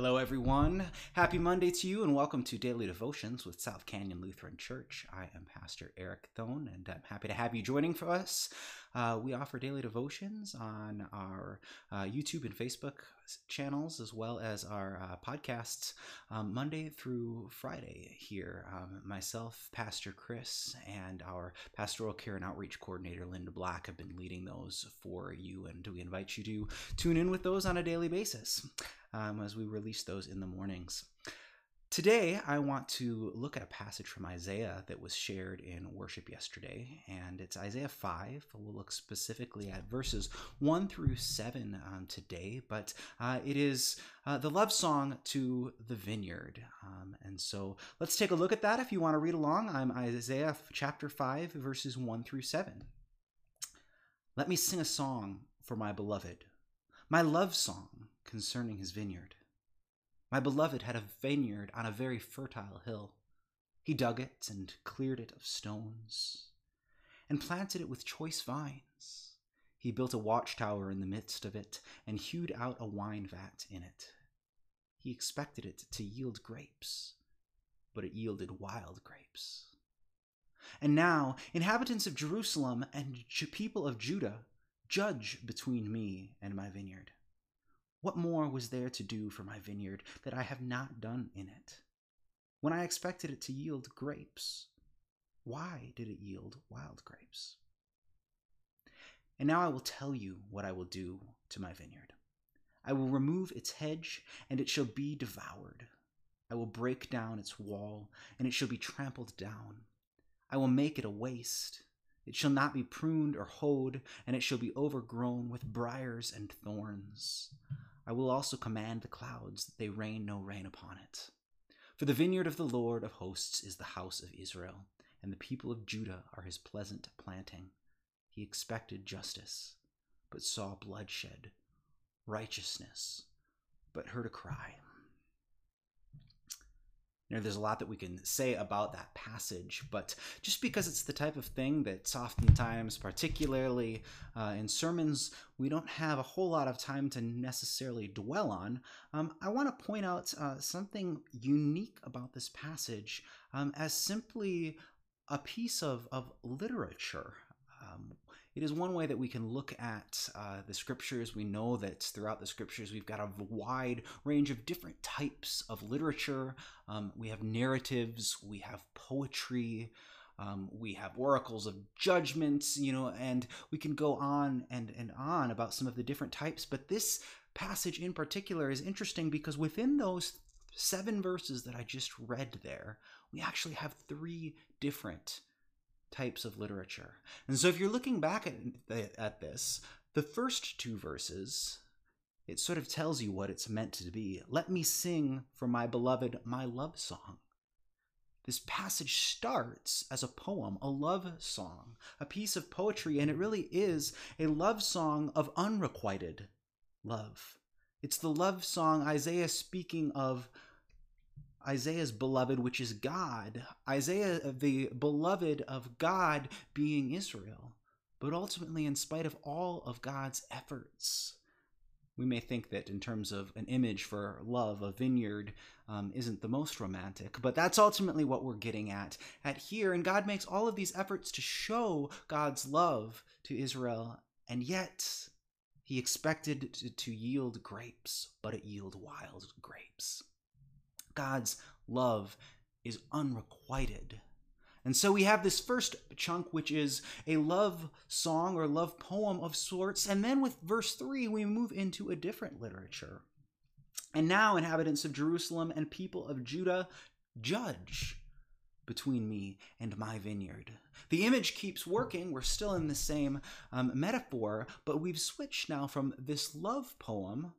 Hello, everyone. Happy Monday to you, and welcome to Daily Devotions with South Canyon Lutheran Church. I am Pastor Eric Thone, and I'm happy to have you joining for us. Uh, we offer daily devotions on our uh, YouTube and Facebook channels, as well as our uh, podcasts, um, Monday through Friday. Here, um, myself, Pastor Chris, and our Pastoral Care and Outreach Coordinator Linda Black have been leading those for you, and we invite you to tune in with those on a daily basis um, as we release those in the mornings. Today, I want to look at a passage from Isaiah that was shared in worship yesterday, and it's Isaiah 5. We'll look specifically at verses 1 through 7 um, today, but uh, it is uh, the love song to the vineyard. Um, and so let's take a look at that. If you want to read along, I'm Isaiah chapter 5, verses 1 through 7. Let me sing a song for my beloved, my love song concerning his vineyard. My beloved had a vineyard on a very fertile hill. He dug it and cleared it of stones, and planted it with choice vines. He built a watchtower in the midst of it, and hewed out a wine vat in it. He expected it to yield grapes, but it yielded wild grapes. And now, inhabitants of Jerusalem and people of Judah, judge between me and my vineyard. What more was there to do for my vineyard that I have not done in it? When I expected it to yield grapes, why did it yield wild grapes? And now I will tell you what I will do to my vineyard. I will remove its hedge, and it shall be devoured. I will break down its wall, and it shall be trampled down. I will make it a waste. It shall not be pruned or hoed, and it shall be overgrown with briers and thorns. I will also command the clouds that they rain no rain upon it. For the vineyard of the Lord of hosts is the house of Israel, and the people of Judah are his pleasant planting. He expected justice, but saw bloodshed, righteousness, but heard a cry. You know, there's a lot that we can say about that passage, but just because it's the type of thing that's oftentimes, particularly uh, in sermons, we don't have a whole lot of time to necessarily dwell on, um, I want to point out uh, something unique about this passage um, as simply a piece of, of literature. Um, it is one way that we can look at uh, the scriptures. We know that throughout the scriptures, we've got a wide range of different types of literature. Um, we have narratives, we have poetry, um, we have oracles of judgments, you know, and we can go on and, and on about some of the different types. But this passage in particular is interesting because within those seven verses that I just read there, we actually have three different types of literature. And so if you're looking back at, at this, the first two verses, it sort of tells you what it's meant to be. Let me sing for my beloved my love song. This passage starts as a poem, a love song, a piece of poetry, and it really is a love song of unrequited love. It's the love song Isaiah speaking of Isaiah's beloved, which is God. Isaiah, the beloved of God, being Israel. But ultimately, in spite of all of God's efforts, we may think that in terms of an image for love, a vineyard um, isn't the most romantic, but that's ultimately what we're getting at at here. And God makes all of these efforts to show God's love to Israel, and yet he expected to, to yield grapes, but it yielded wild grapes. God's love is unrequited. And so we have this first chunk, which is a love song or love poem of sorts. And then with verse 3, we move into a different literature. And now, inhabitants of Jerusalem and people of Judah, judge between me and my vineyard. The image keeps working. We're still in the same um, metaphor, but we've switched now from this love poem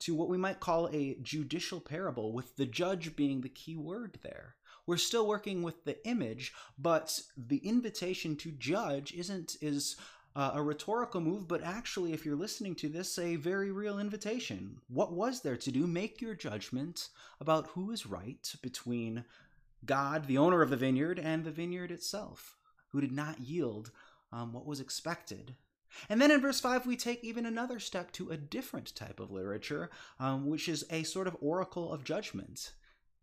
to what we might call a judicial parable, with the judge being the key word there. We're still working with the image, but the invitation to judge isn't is uh, a rhetorical move, but actually, if you're listening to this, a very real invitation. What was there to do? Make your judgment about who is right between God, the owner of the vineyard, and the vineyard itself, who did not yield um, what was expected And then in verse 5, we take even another step to a different type of literature, um, which is a sort of oracle of judgment.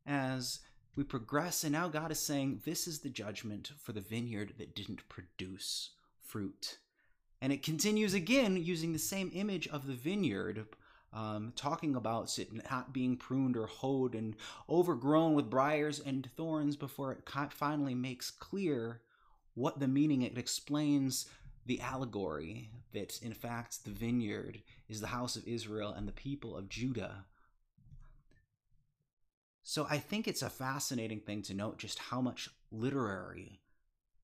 As we progress, and now God is saying, This is the judgment for the vineyard that didn't produce fruit. And it continues again using the same image of the vineyard, um, talking about it not being pruned or hoed and overgrown with briars and thorns before it finally makes clear what the meaning it explains the allegory that in fact the vineyard is the house of Israel and the people of Judah. So I think it's a fascinating thing to note just how much literary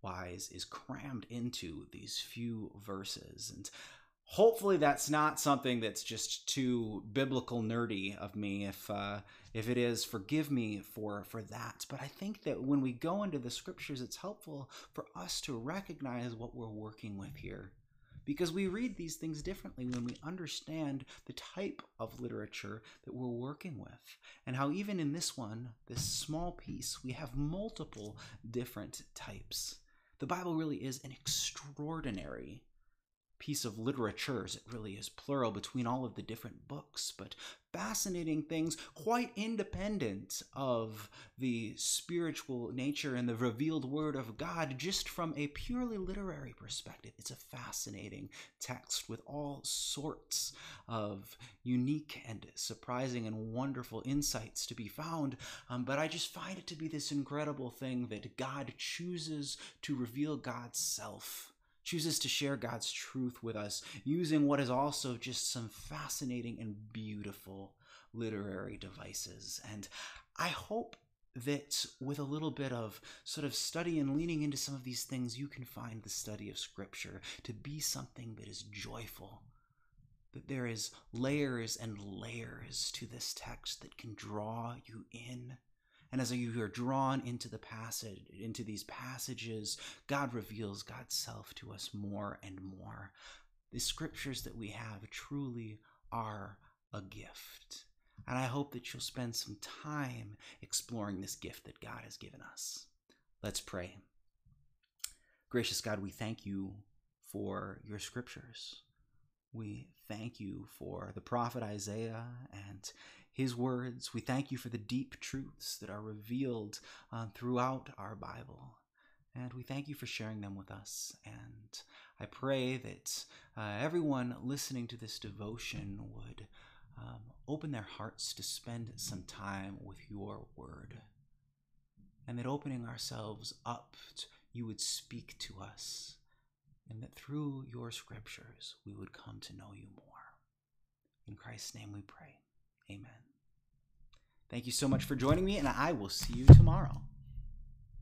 wise is crammed into these few verses and hopefully that's not something that's just too biblical nerdy of me if uh, if it is forgive me for for that. But i think that when we go into the scriptures it's helpful for us to recognize what we're working with here. Because we read these things differently when we understand the type of literature that we're working with and how even in this one this small piece we have multiple different types. The bible really is an extraordinary piece of literature, as it really is plural between all of the different books, but fascinating things quite independent of the spiritual nature and the revealed word of God, just from a purely literary perspective. It's a fascinating text with all sorts of unique and surprising and wonderful insights to be found. Um, but I just find it to be this incredible thing that God chooses to reveal God's self chooses to share God's truth with us using what is also just some fascinating and beautiful literary devices. And I hope that with a little bit of sort of study and leaning into some of these things, you can find the study of Scripture to be something that is joyful. That there is layers and layers to this text that can draw you in and as you are drawn into the passage, into these passages, God reveals God's self to us more and more. The scriptures that we have truly are a gift. And I hope that you'll spend some time exploring this gift that God has given us. Let's pray. Gracious God, we thank you for your scriptures. We thank you for the prophet Isaiah and his words. We thank you for the deep truths that are revealed uh, throughout our Bible. And we thank you for sharing them with us. And I pray that uh, everyone listening to this devotion would um, open their hearts to spend some time with your word. And that opening ourselves up, to, you would speak to us. And that through your scriptures, we would come to know you more. In Christ's name we pray. Amen. Thank you so much for joining me, and I will see you tomorrow.